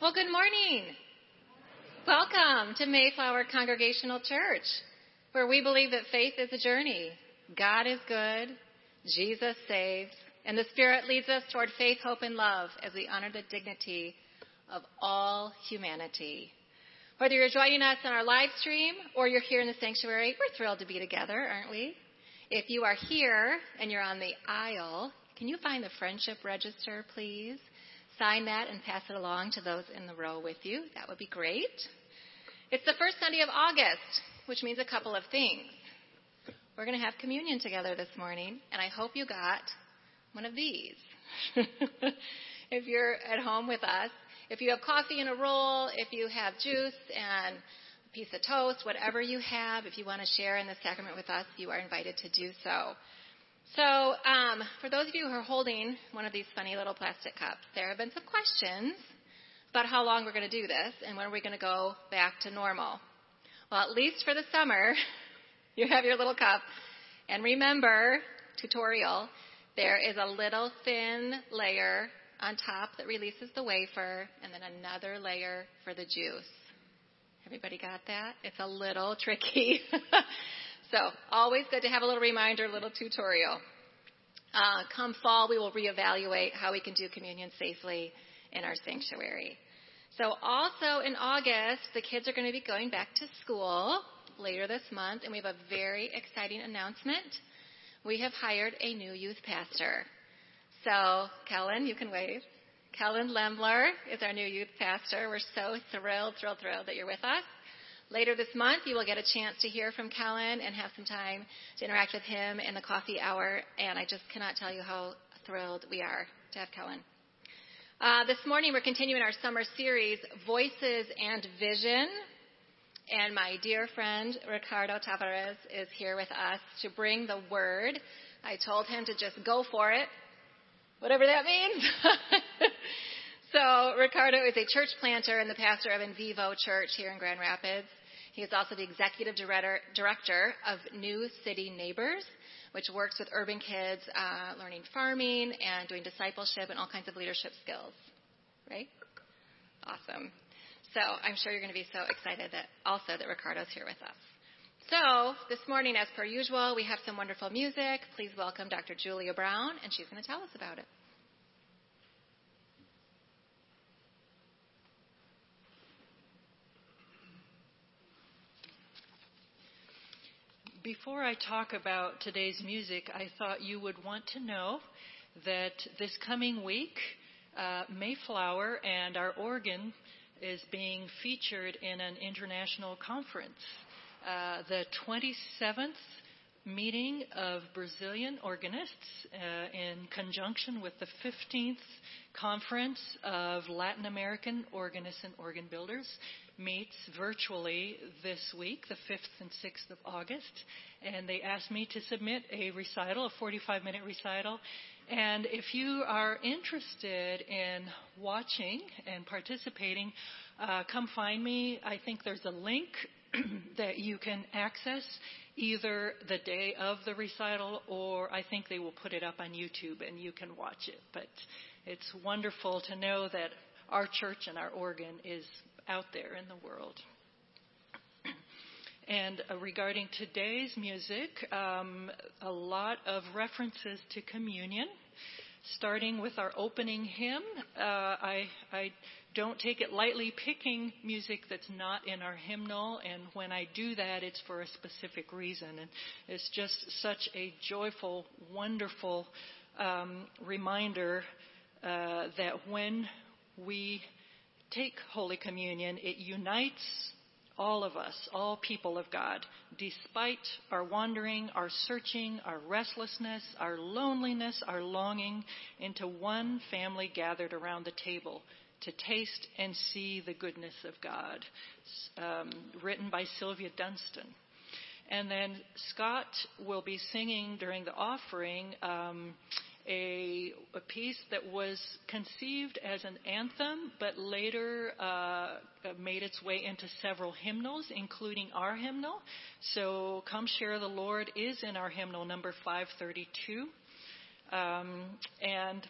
Well, good morning. Welcome to Mayflower Congregational Church, where we believe that faith is a journey. God is good, Jesus saves, and the Spirit leads us toward faith, hope, and love as we honor the dignity of all humanity. Whether you're joining us on our live stream or you're here in the sanctuary, we're thrilled to be together, aren't we? If you are here and you're on the aisle, can you find the friendship register, please? Sign that and pass it along to those in the row with you. That would be great. It's the first Sunday of August, which means a couple of things. We're going to have communion together this morning, and I hope you got one of these. if you're at home with us, if you have coffee and a roll, if you have juice and a piece of toast, whatever you have, if you want to share in the sacrament with us, you are invited to do so. So, um, for those of you who are holding one of these funny little plastic cups, there have been some questions about how long we're going to do this and when are we going to go back to normal. Well, at least for the summer, you have your little cup. And remember, tutorial, there is a little thin layer on top that releases the wafer and then another layer for the juice. Everybody got that? It's a little tricky. So always good to have a little reminder, a little tutorial. Uh, come fall, we will reevaluate how we can do communion safely in our sanctuary. So also in August, the kids are going to be going back to school later this month, and we have a very exciting announcement. We have hired a new youth pastor. So, Kellen, you can wave. Kellen Lembler is our new youth pastor. We're so thrilled, thrilled, thrilled that you're with us. Later this month, you will get a chance to hear from Kellen and have some time to interact with him in the coffee hour. And I just cannot tell you how thrilled we are to have Kellen. Uh, this morning, we're continuing our summer series, Voices and Vision. And my dear friend Ricardo Tavares is here with us to bring the word. I told him to just go for it, whatever that means. so, Ricardo is a church planter and the pastor of In Vivo Church here in Grand Rapids. He is also the executive director of New City Neighbors, which works with urban kids uh, learning farming and doing discipleship and all kinds of leadership skills. Right? Awesome. So I'm sure you're going to be so excited that also that Ricardo's here with us. So this morning, as per usual, we have some wonderful music. Please welcome Dr. Julia Brown, and she's going to tell us about it. Before I talk about today's music, I thought you would want to know that this coming week, uh, Mayflower and our organ is being featured in an international conference. Uh, the 27th meeting of Brazilian organists uh, in conjunction with the 15th conference of Latin American organists and organ builders meets virtually this week, the 5th and 6th of August, and they asked me to submit a recital, a 45 minute recital. And if you are interested in watching and participating, uh, come find me. I think there's a link that you can access either the day of the recital or I think they will put it up on YouTube and you can watch it. But it's wonderful to know that our church and our organ is out there in the world. And uh, regarding today's music, um, a lot of references to communion, starting with our opening hymn. Uh, I, I don't take it lightly picking music that's not in our hymnal, and when I do that, it's for a specific reason. And it's just such a joyful, wonderful um, reminder uh, that when we take Holy Communion, it unites all of us, all people of God, despite our wandering, our searching, our restlessness, our loneliness, our longing, into one family gathered around the table to taste and see the goodness of God. Um, written by Sylvia Dunstan. And then Scott will be singing during the offering. Um, a, a, piece that was conceived as an anthem, but later uh, made its way into several hymnals, including our hymnal. So, Come Share the Lord is in our hymnal number 532. Um, and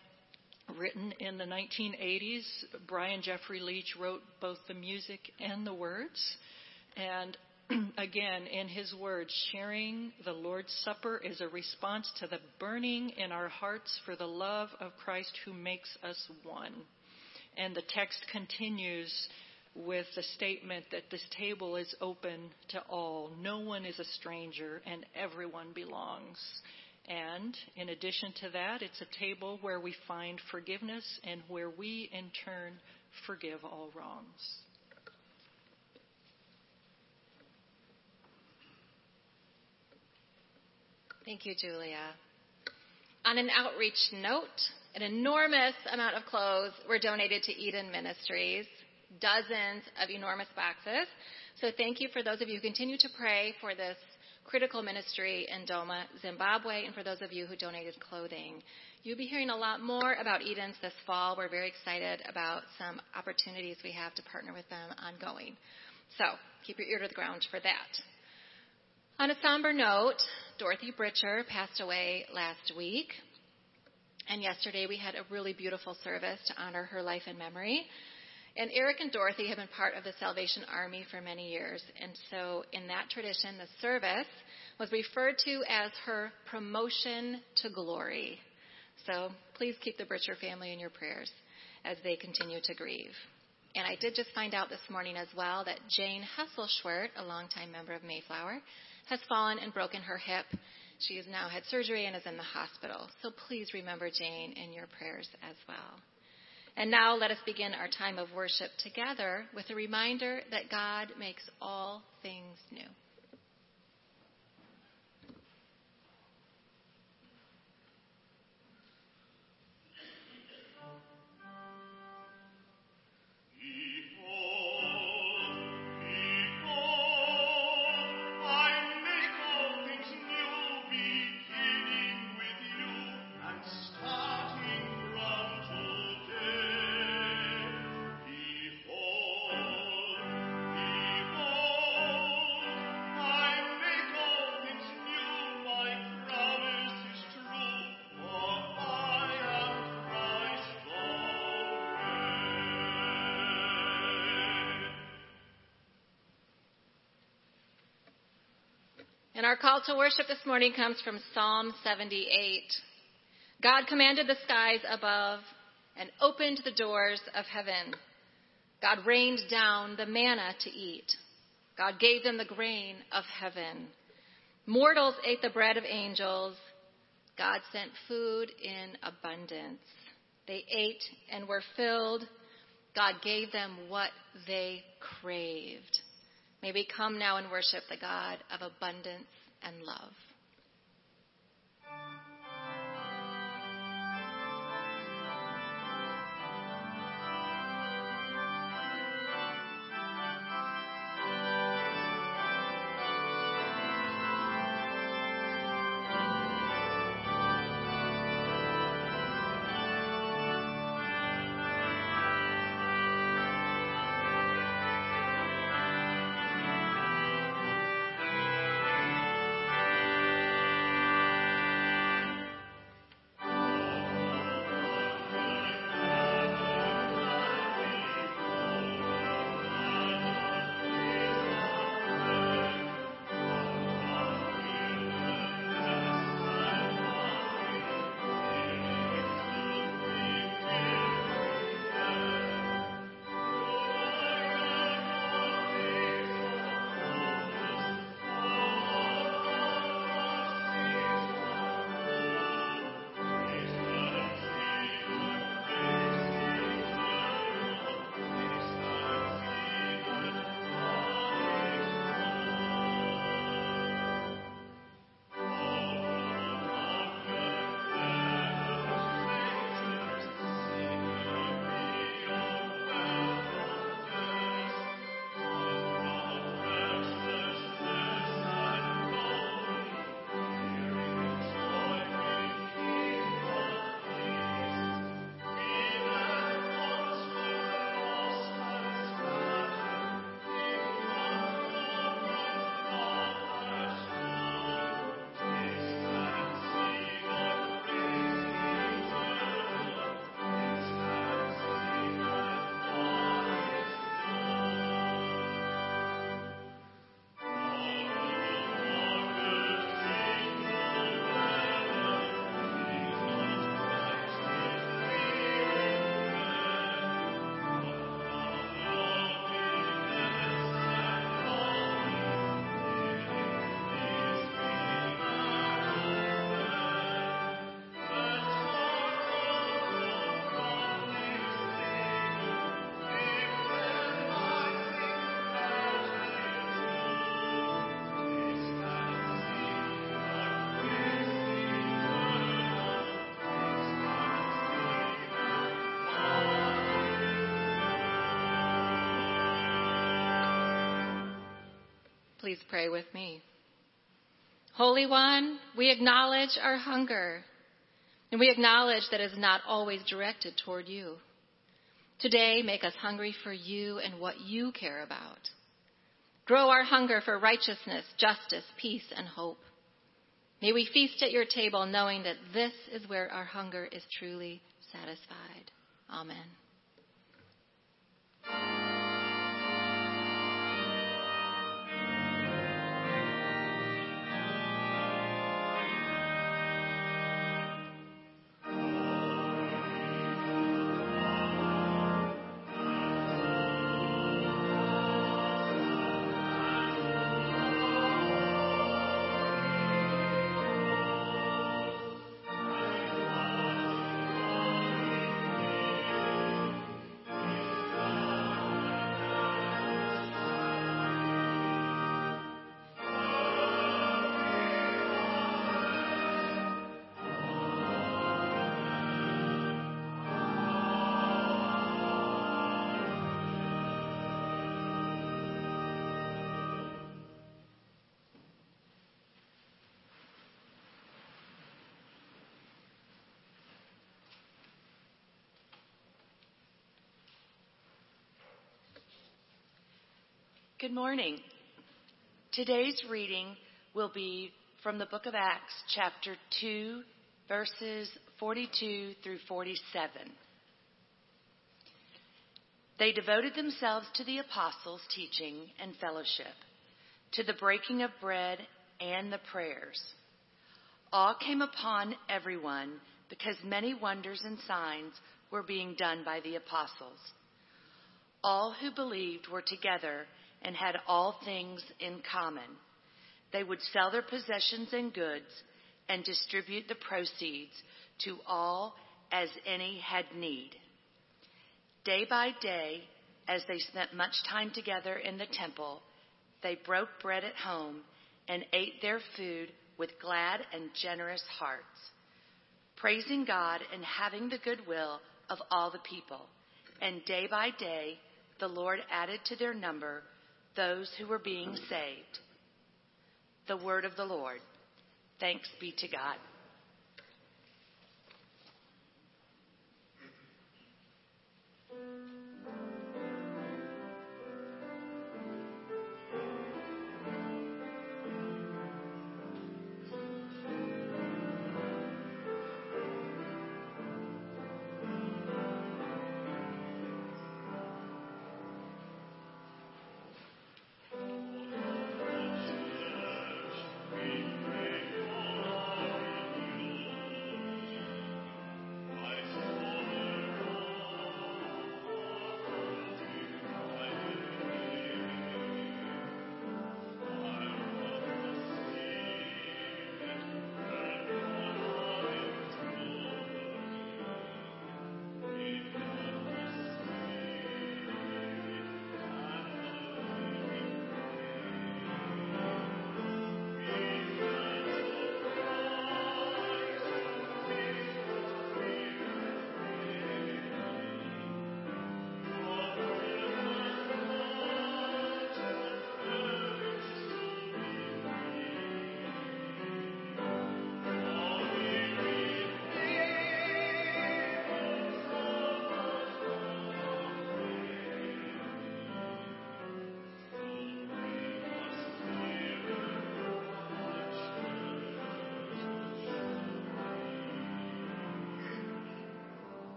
written in the 1980s. Bryan Jeffery Leech wrote both the music and the words. And again, in his words, sharing the Lord's Supper is a response to the burning in our hearts for the love of Christ who makes us one. And the text continues with the statement that this table is open to all. No one is a stranger and everyone belongs. And in addition to that, it's a table where we find forgiveness and where we in turn forgive all wrongs. Thank you, Julia. On an outreach note, an enormous amount of clothes were donated to Eden Ministries, dozens of enormous boxes. So thank you for those of you who continue to pray for this critical ministry in Doma, Zimbabwe, and for those of you who donated clothing. You'll be hearing a lot more about Edens this fall. We're very excited about some opportunities we have to partner with them ongoing. So keep your ear to the ground for that. On a somber note, Dorothy Britcher passed away last week. And yesterday we had a really beautiful service to honor her life and memory. And Eric and Dorothy have been part of the Salvation Army for many years. And so, in that tradition, the service was referred to as her promotion to glory. So, please keep the Britcher family in your prayers as they continue to grieve. And I did just find out this morning as well that Jane Hesselschwert, a longtime member of Mayflower, has fallen and broken her hip she has now had surgery and is in the hospital. So please remember Jane in your prayers as well. And now let us begin our time of worship together with a reminder that God makes all things new. And our call to worship this morning comes from Psalm 78. God commanded the skies above and opened the doors of heaven. God rained down the manna to eat. God gave them the grain of heaven. Mortals ate the bread of angels. God sent food in abundance. They ate and were filled. God gave them what they craved. May we come now and worship the God of abundance and love. Please pray with me. Holy One, we acknowledge our hunger, and we acknowledge that it is not always directed toward you. Today, make us hungry for you and what you care about. Grow our hunger for righteousness, justice, peace, and hope. May we feast at your table knowing that this is where our hunger is truly satisfied. Amen. Good morning. Today's reading will be from the book of Acts, chapter 2, verses 42 through 47. They devoted themselves to the apostles' teaching and fellowship, to the breaking of bread and the prayers. Awe came upon everyone because many wonders and signs were being done by the apostles. All who believed were together and had all things in common. They would sell their possessions and goods and distribute the proceeds to all as any had need. Day by day, as they spent much time together in the temple, they broke bread at home and ate their food with glad and generous hearts, praising God and having the goodwill of all the people. And day by day, the Lord added to their number those who were being saved. The word of the Lord. Thanks be to God.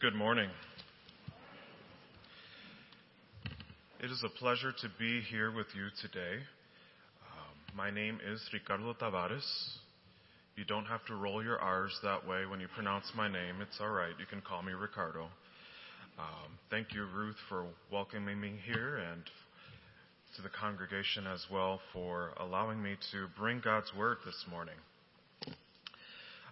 Good morning. It is a pleasure to be here with you today. Um, my name is Ricardo Tavares. You don't have to roll your R's that way when you pronounce my name. It's all right. You can call me Ricardo. Um, thank you, Ruth, for welcoming me here and to the congregation as well for allowing me to bring God's word this morning.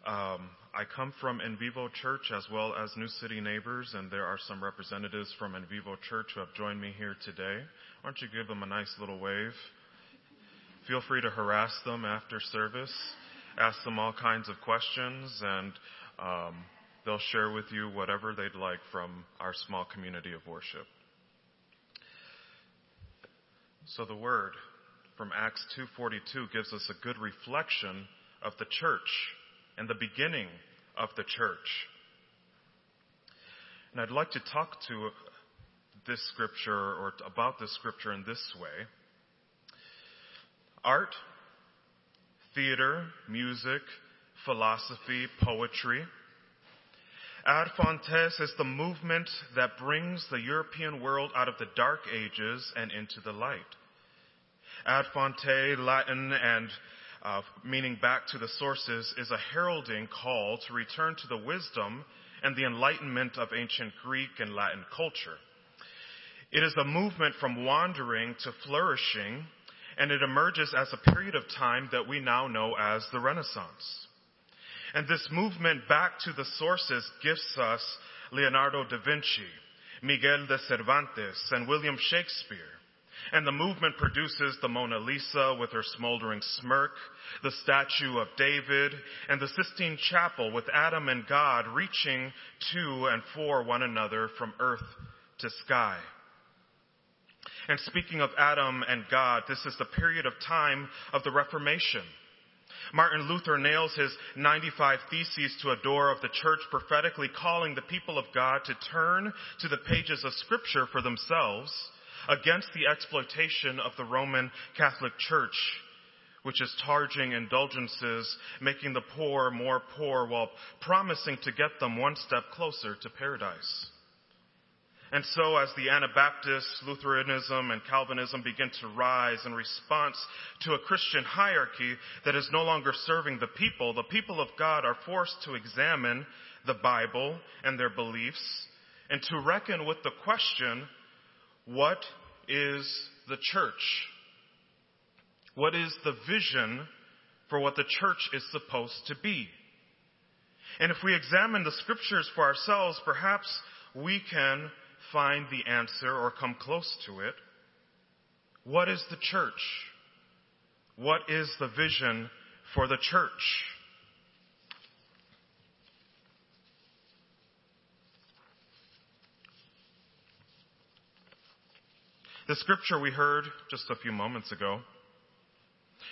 Um, I come from En Vivo Church as well as New City Neighbors, and there are some representatives from En Vivo Church who have joined me here today. Why don't you give them a nice little wave? Feel free to harass them after service, ask them all kinds of questions, and um, they'll share with you whatever they'd like from our small community of worship. So the word from Acts 2:42 gives us a good reflection of the church and the beginning of the church. And I'd like to talk to this scripture or about this scripture in this way. Art, theater, music, philosophy, poetry. Ad Fontes is the movement that brings the European world out of the dark ages and into the light. Ad Fonte, Latin and uh, meaning back to the sources, is a heralding call to return to the wisdom and the enlightenment of ancient Greek and Latin culture. It is a movement from wandering to flourishing, and it emerges as a period of time that we now know as the Renaissance. And this movement back to the sources gives us Leonardo da Vinci, Miguel de Cervantes, and William Shakespeare. And the movement produces the Mona Lisa with her smoldering smirk, the statue of David, and the Sistine Chapel with Adam and God reaching to and for one another from earth to sky. And speaking of Adam and God, this is the period of time of the Reformation. Martin Luther nails his 95 Theses to a door of the church, prophetically calling the people of God to turn to the pages of Scripture for themselves against the exploitation of the Roman Catholic Church, which is charging indulgences, making the poor more poor while promising to get them one step closer to paradise. And so as the Anabaptists, Lutheranism, and Calvinism begin to rise in response to a Christian hierarchy that is no longer serving the people, the people of God are forced to examine the Bible and their beliefs and to reckon with the question, what is the church? What is the vision for what the church is supposed to be? And if we examine the scriptures for ourselves, perhaps we can find the answer or come close to it. What is the church? What is the vision for the church? The scripture we heard just a few moments ago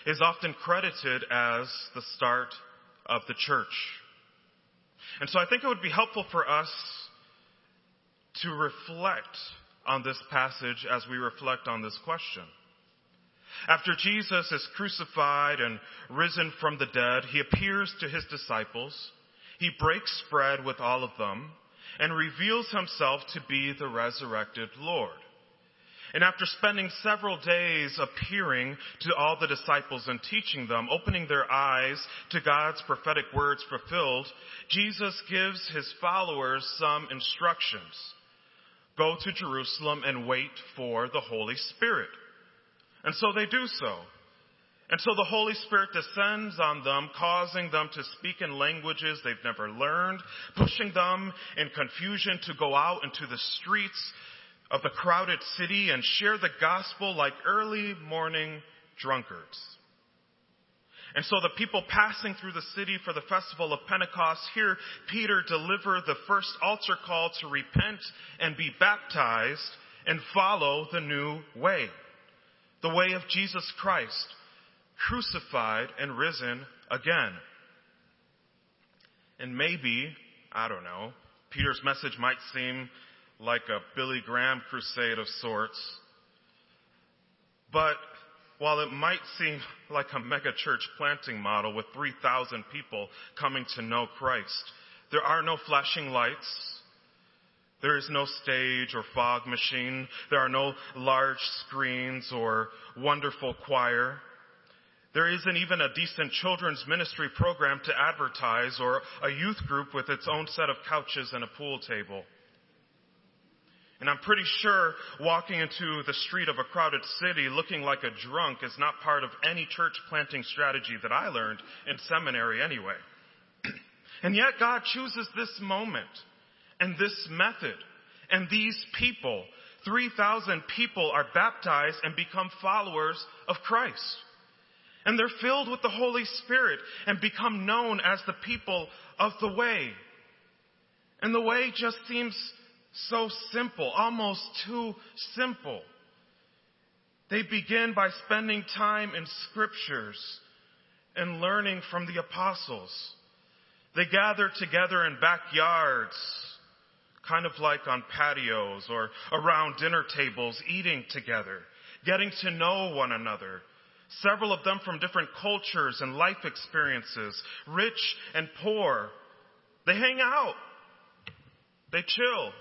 is often credited as the start of the church. And so I think it would be helpful for us to reflect on this passage as we reflect on this question. After Jesus is crucified and risen from the dead, he appears to his disciples. He breaks bread with all of them and reveals himself to be the resurrected Lord. And after spending several days appearing to all the disciples and teaching them, opening their eyes to God's prophetic words fulfilled, Jesus gives his followers some instructions. Go to Jerusalem and wait for the Holy Spirit. And so they do so. And so the Holy Spirit descends on them, causing them to speak in languages they've never learned, pushing them in confusion to go out into the streets of the crowded city and share the gospel like early morning drunkards. And so the people passing through the city for the festival of Pentecost hear Peter deliver the first altar call to repent and be baptized and follow the new way. The way of Jesus Christ, crucified and risen again. And maybe, I don't know, Peter's message might seem like a Billy Graham crusade of sorts. But while it might seem like a mega church planting model with 3,000 people coming to know Christ, there are no flashing lights. There is no stage or fog machine. There are no large screens or wonderful choir. There isn't even a decent children's ministry program to advertise or a youth group with its own set of couches and a pool table. And I'm pretty sure walking into the street of a crowded city looking like a drunk is not part of any church planting strategy that I learned in seminary anyway. and yet God chooses this moment and this method and these people. 3,000 people are baptized and become followers of Christ. And they're filled with the Holy Spirit and become known as the people of the way. And the way just seems so simple, almost too simple. They begin by spending time in scriptures and learning from the apostles. They gather together in backyards, kind of like on patios or around dinner tables, eating together, getting to know one another. Several of them from different cultures and life experiences, rich and poor. They hang out. They chill.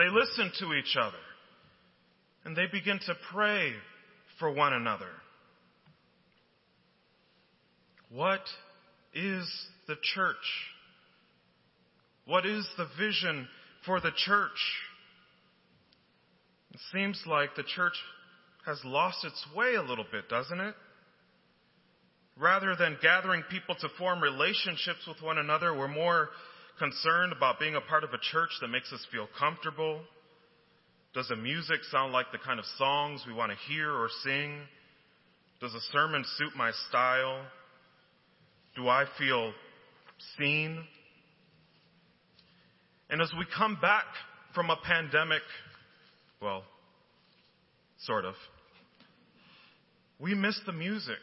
They listen to each other. And they begin to pray for one another. What is the church? What is the vision for the church? It seems like the church has lost its way a little bit, doesn't it? Rather than gathering people to form relationships with one another, we're more concerned about being a part of a church that makes us feel comfortable? Does the music sound like the kind of songs we want to hear or sing? Does a sermon suit my style? Do I feel seen? And as we come back from a pandemic, well, sort of, we miss the music,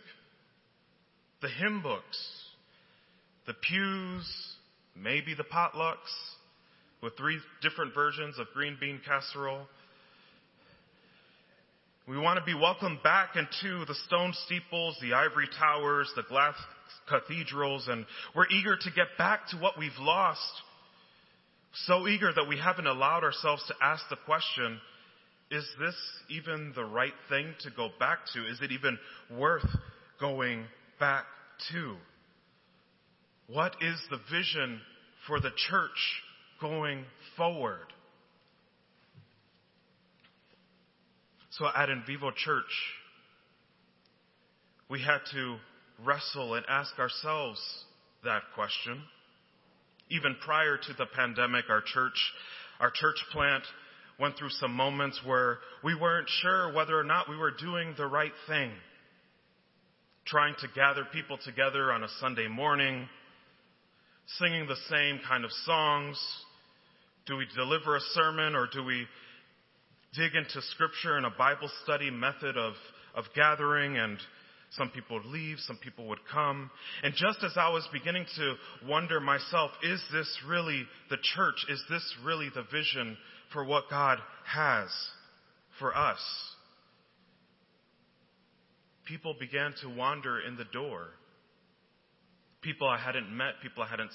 the hymn books, the pews, maybe the potlucks with three different versions of green bean casserole. We want to be welcomed back into the stone steeples, the ivory towers, the glass cathedrals, and we're eager to get back to what we've lost. So eager that we haven't allowed ourselves to ask the question, is this even the right thing to go back to? Is it even worth going back to? What is the vision for the church going forward? So at In Vivo Church, we had to wrestle and ask ourselves that question. Even prior to the pandemic, our church, our church plant went through some moments where we weren't sure whether or not we were doing the right thing. Trying to gather people together on a Sunday morning, singing the same kind of songs? Do we deliver a sermon or do we dig into scripture in a Bible study method of, of gathering and some people would leave, some people would come. And just as I was beginning to wonder myself, is this really the church? Is this really the vision for what God has for us? People began to wander in the door people I hadn't met, people I hadn't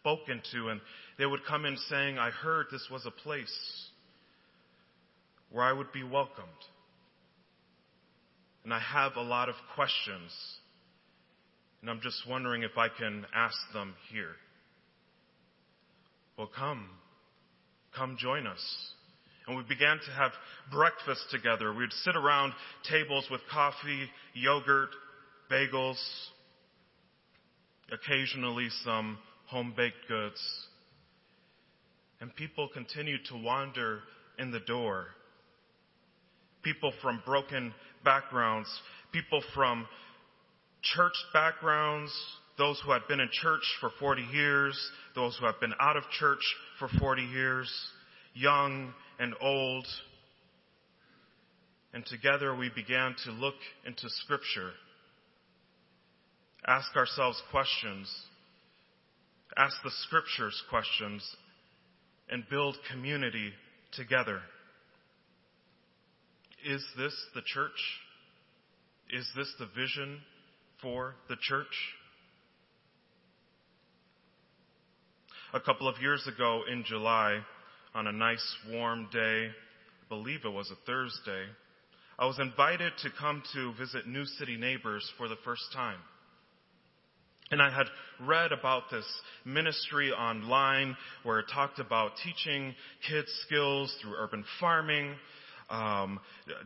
spoken to, and they would come in saying, I heard this was a place where I would be welcomed. And I have a lot of questions, and I'm just wondering if I can ask them here. Well, come. Come join us. And we began to have breakfast together. We'd sit around tables with coffee, yogurt, bagels, occasionally some home baked goods. And people continued to wander in the door. People from broken backgrounds, people from church backgrounds, those who had been in church for 40 years, those who have been out of church for 40 years, young and old. And together we began to look into scripture ask ourselves questions, ask the scriptures questions, and build community together. Is this the church? Is this the vision for the church? A couple of years ago in July, on a nice warm day, I believe it was a Thursday, I was invited to come to visit New City Neighbors for the first time. And I had read about this ministry online where it talked about teaching kids skills through urban farming, um,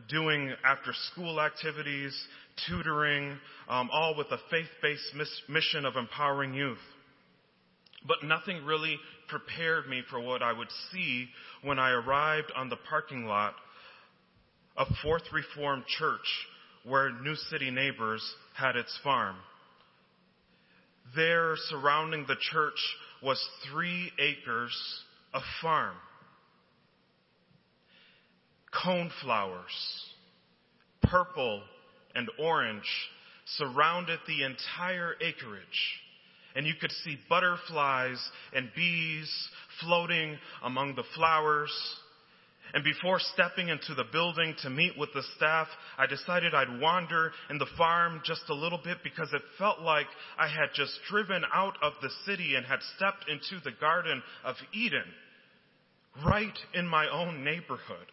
doing after school activities, tutoring, um, all with a faith-based mis- mission of empowering youth. But nothing really prepared me for what I would see when I arrived on the parking lot of Fourth Reformed Church where New City Neighbors had its farm. There surrounding the church was three acres of farm. Coneflowers, purple and orange, surrounded the entire acreage. And you could see butterflies and bees floating among the flowers. And before stepping into the building to meet with the staff, I decided I'd wander in the farm just a little bit because it felt like I had just driven out of the city and had stepped into the Garden of Eden, right in my own neighborhood.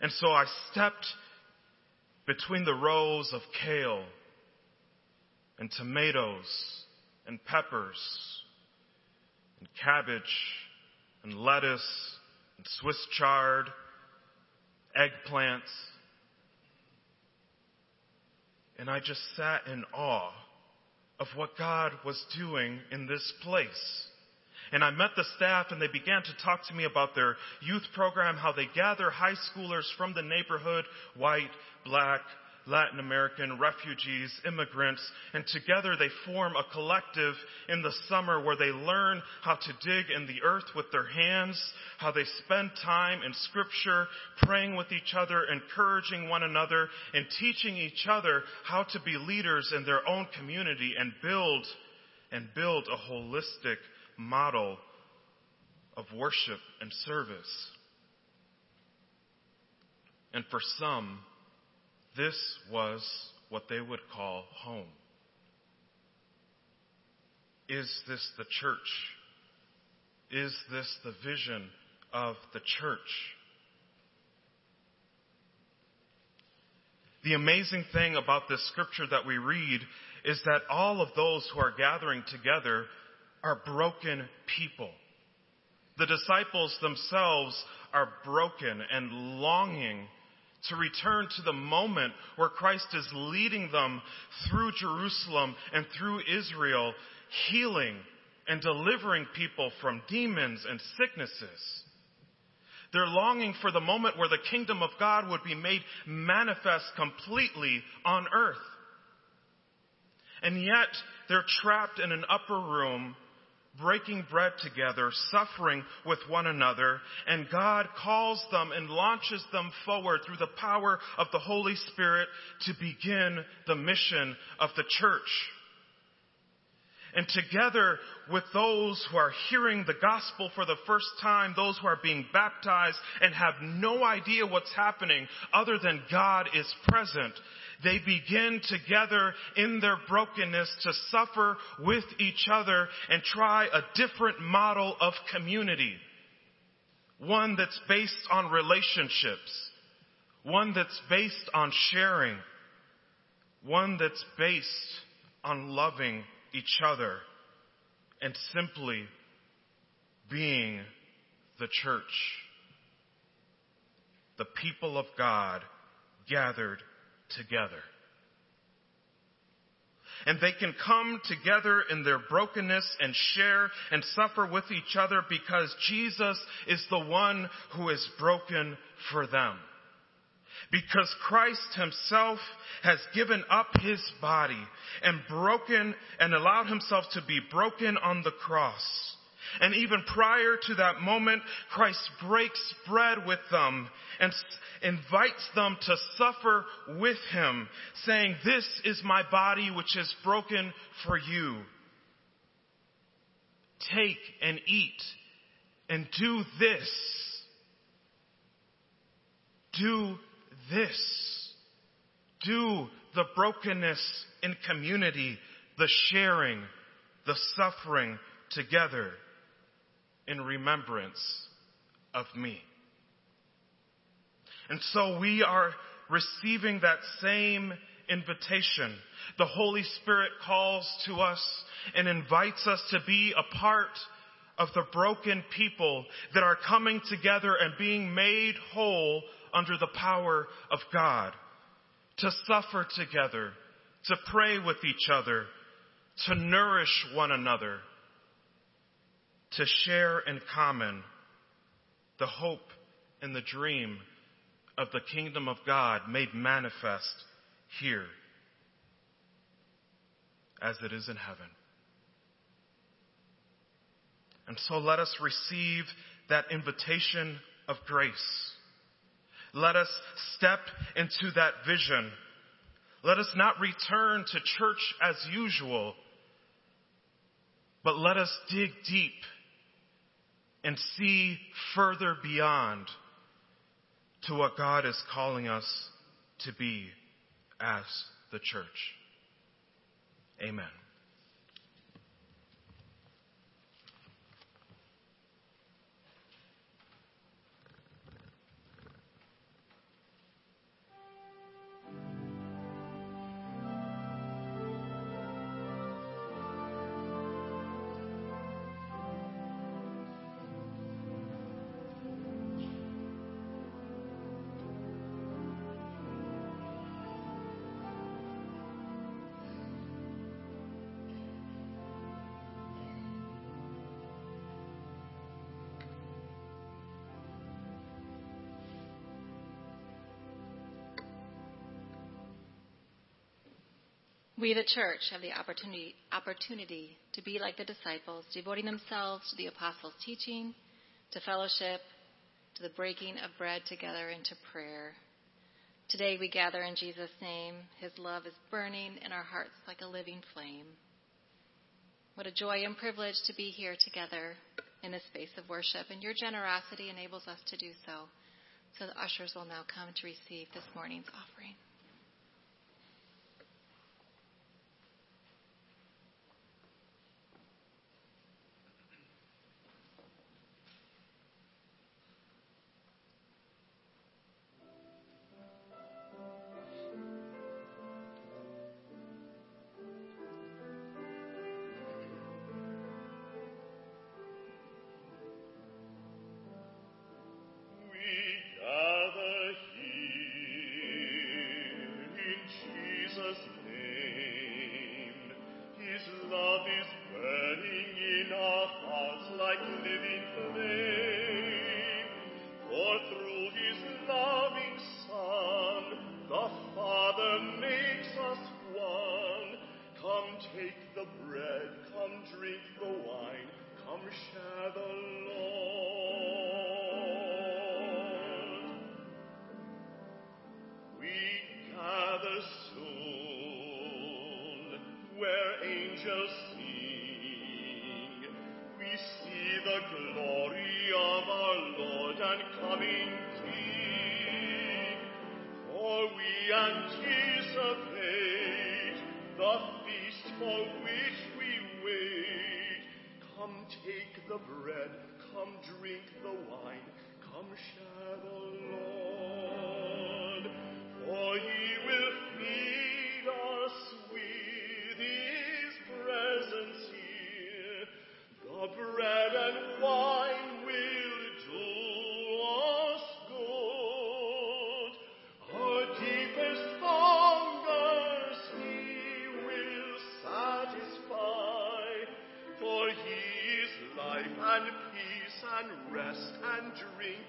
And so I stepped between the rows of kale and tomatoes and peppers and cabbage and lettuce Swiss chard, eggplants. And I just sat in awe of what God was doing in this place. And I met the staff and they began to talk to me about their youth program, how they gather high schoolers from the neighborhood, white, black, Latin American, refugees, immigrants, and together they form a collective in the summer where they learn how to dig in the earth with their hands, how they spend time in scripture, praying with each other, encouraging one another, and teaching each other how to be leaders in their own community and build and build a holistic model of worship and service. And for some, this was what they would call home. Is this the church? Is this the vision of the church? The amazing thing about this scripture that we read is that all of those who are gathering together are broken people. The disciples themselves are broken and longing to return to the moment where Christ is leading them through Jerusalem and through Israel, healing and delivering people from demons and sicknesses. They're longing for the moment where the kingdom of God would be made manifest completely on earth. And yet, they're trapped in an upper room breaking bread together, suffering with one another, and God calls them and launches them forward through the power of the Holy Spirit to begin the mission of the church. And together with those who are hearing the gospel for the first time, those who are being baptized and have no idea what's happening other than God is present, they begin together in their brokenness to suffer with each other and try a different model of community. One that's based on relationships. One that's based on sharing. One that's based on loving each other and simply being the church. The people of God gathered together. And they can come together in their brokenness and share and suffer with each other because Jesus is the one who is broken for them. Because Christ himself has given up his body and broken and allowed himself to be broken on the cross and even prior to that moment, Christ breaks bread with them and invites them to suffer with him, saying, This is my body which is broken for you. Take and eat and do this. Do this. Do the brokenness in community, the sharing, the suffering together in remembrance of me. And so we are receiving that same invitation. The Holy Spirit calls to us and invites us to be a part of the broken people that are coming together and being made whole under the power of God. To suffer together, to pray with each other, to nourish one another, to share in common the hope and the dream of the kingdom of God made manifest here as it is in heaven. And so let us receive that invitation of grace. Let us step into that vision. Let us not return to church as usual, but let us dig deep and see further beyond to what God is calling us to be as the church. Amen. We, the church, have the opportunity, opportunity to be like the disciples, devoting themselves to the apostles' teaching, to fellowship, to the breaking of bread together, and to prayer. Today we gather in Jesus' name. His love is burning in our hearts like a living flame. What a joy and privilege to be here together in this space of worship, and your generosity enables us to do so. So the ushers will now come to receive this morning's offering. not feast for which we wait. Come take the bread, come drink the wine, come share the Lord. For he will feed us with his presence here, the bread and wine.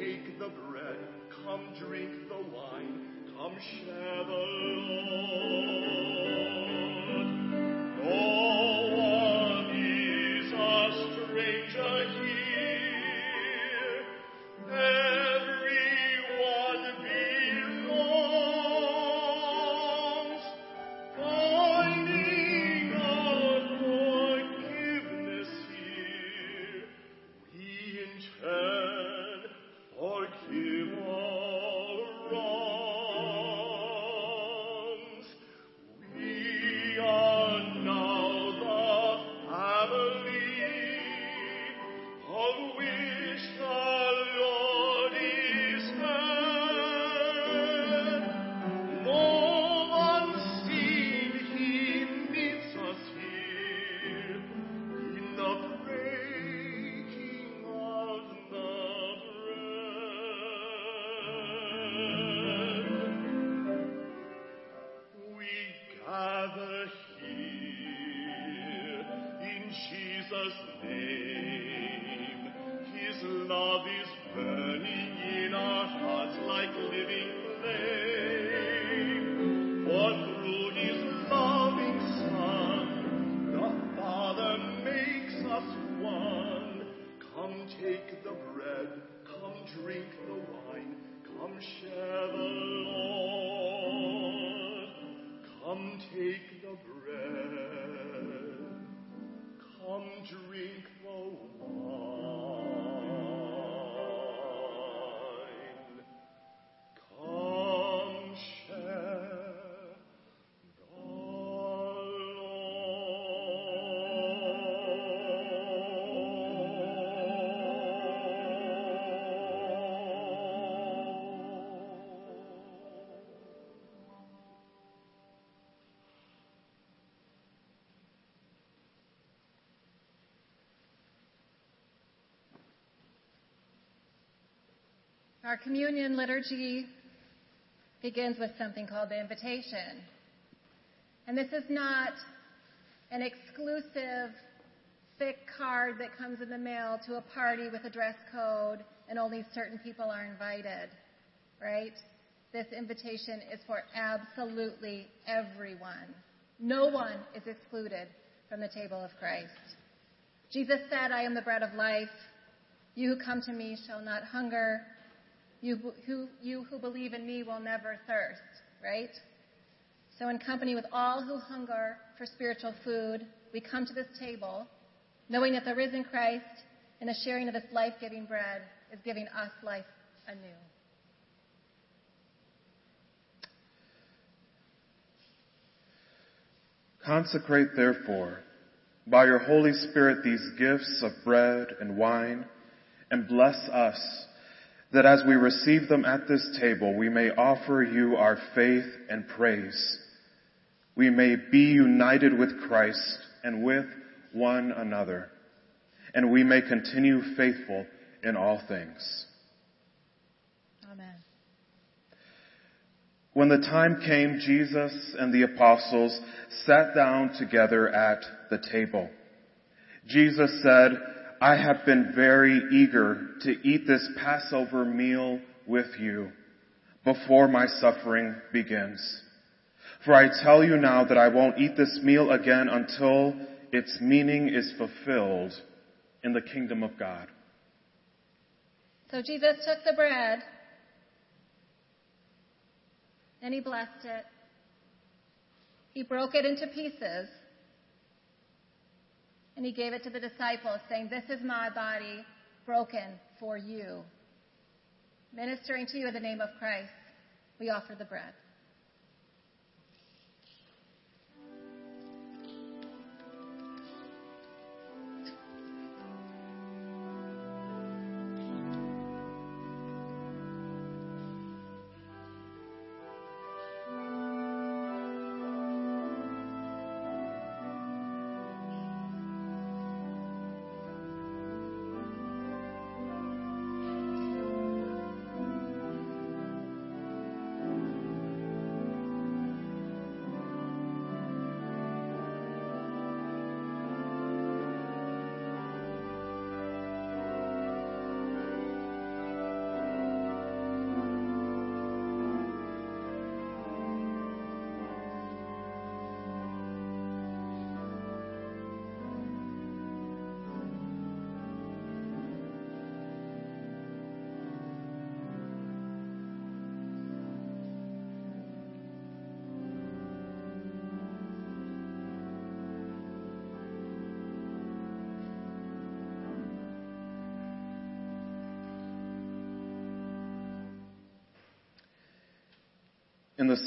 take the bread, come drink the wine, come share the Lord. Our communion liturgy begins with something called the invitation. And this is not an exclusive thick card that comes in the mail to a party with a dress code and only certain people are invited, right? This invitation is for absolutely everyone. No one is excluded from the table of Christ. Jesus said, I am the bread of life. You who come to me shall not hunger. You who, you who believe in me will never thirst, right? So, in company with all who hunger for spiritual food, we come to this table knowing that the risen Christ, and the sharing of this life giving bread, is giving us life anew. Consecrate, therefore, by your Holy Spirit these gifts of bread and wine, and bless us, that as we receive them at this table, we may offer you our faith and praise. We may be united with Christ and with one another, and we may continue faithful in all things. Amen. When the time came, Jesus and the apostles sat down together at the table. Jesus said, I have been very eager to eat this Passover meal with you before my suffering begins. For I tell you now that I won't eat this meal again until its meaning is fulfilled in the kingdom of God. So Jesus took the bread and he blessed it. He broke it into pieces and he gave it to the disciples, saying, This is my body broken for you. Ministering to you in the name of Christ, we offer the bread.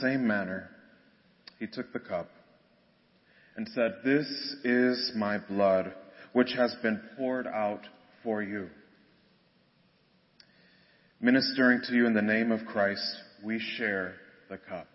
Same manner, he took the cup and said, This is my blood, which has been poured out for you. Ministering to you in the name of Christ, we share the cup.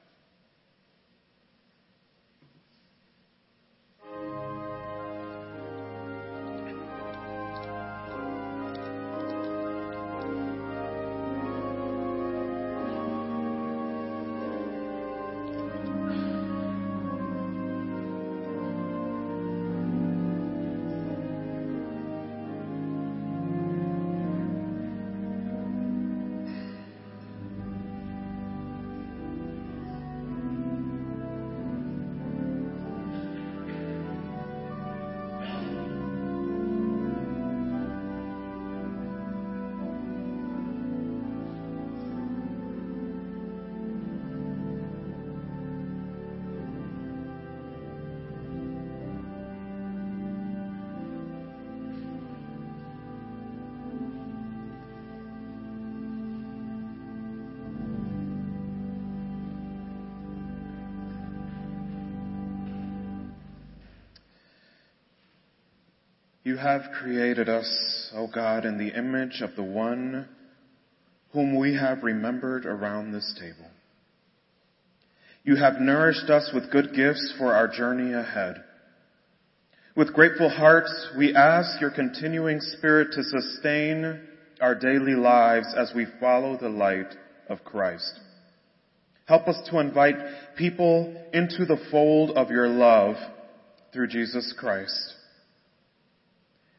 You have created us, O God, in the image of the one whom we have remembered around this table. You have nourished us with good gifts for our journey ahead. With grateful hearts, we ask your continuing spirit to sustain our daily lives as we follow the light of Christ. Help us to invite people into the fold of your love through Jesus Christ.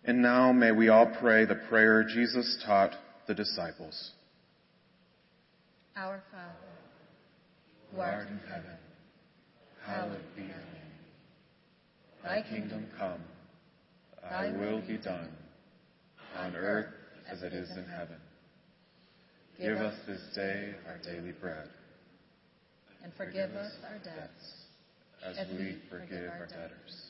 And now may we all pray the prayer Jesus taught the disciples. Our Father, who art in heaven, hallowed be thy name. Thy kingdom come, thy will be done, on earth as it is in heaven. Give us this day our daily bread, and forgive us our debts, as we forgive our debtors.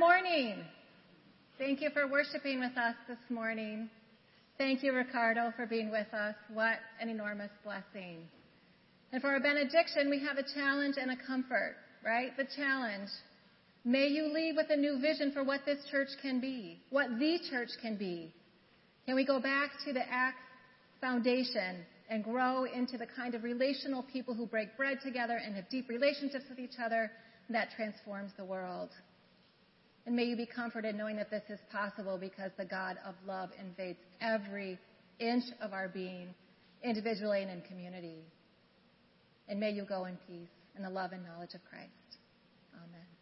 Morning. Thank you for worshiping with us this morning. Thank you, Ricardo, for being with us. What an enormous blessing. And for our benediction, we have a challenge and a comfort, right? The challenge. May you leave with a new vision for what this church can be, what the church can be. Can we go back to the Acts foundation and grow into the kind of relational people who break bread together and have deep relationships with each other that transforms the world? And may you be comforted knowing that this is possible because the God of love invades every inch of our being, individually and in community. And may you go in peace in the love and knowledge of Christ. Amen.